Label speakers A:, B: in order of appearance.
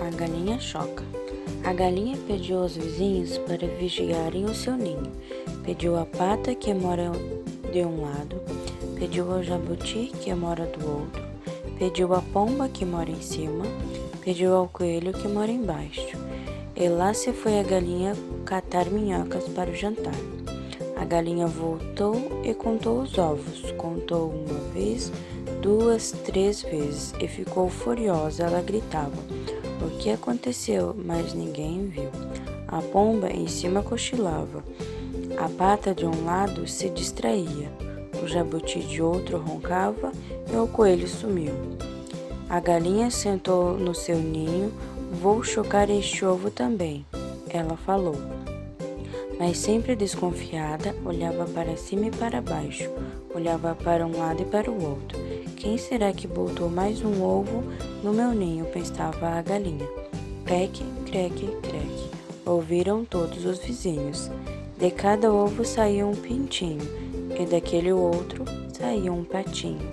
A: A galinha choca. A galinha pediu aos vizinhos para vigiarem o seu ninho. Pediu a pata que mora de um lado, pediu ao jabuti que mora do outro, pediu a pomba que mora em cima, pediu ao coelho que mora embaixo. E lá se foi a galinha catar minhocas para o jantar. A galinha voltou e contou os ovos. Contou uma vez, duas, três vezes e ficou furiosa. Ela gritava: O que aconteceu? Mas ninguém viu. A pomba em cima cochilava. A pata de um lado se distraía. O jabuti de outro roncava e o coelho sumiu. A galinha sentou no seu ninho. Vou chocar este ovo também, ela falou mas sempre desconfiada, olhava para cima e para baixo, olhava para um lado e para o outro. Quem será que botou mais um ovo no meu ninho? pensava a galinha. Creque, creque, creque. Ouviram todos os vizinhos. De cada ovo saía um pintinho, e daquele outro saía um patinho.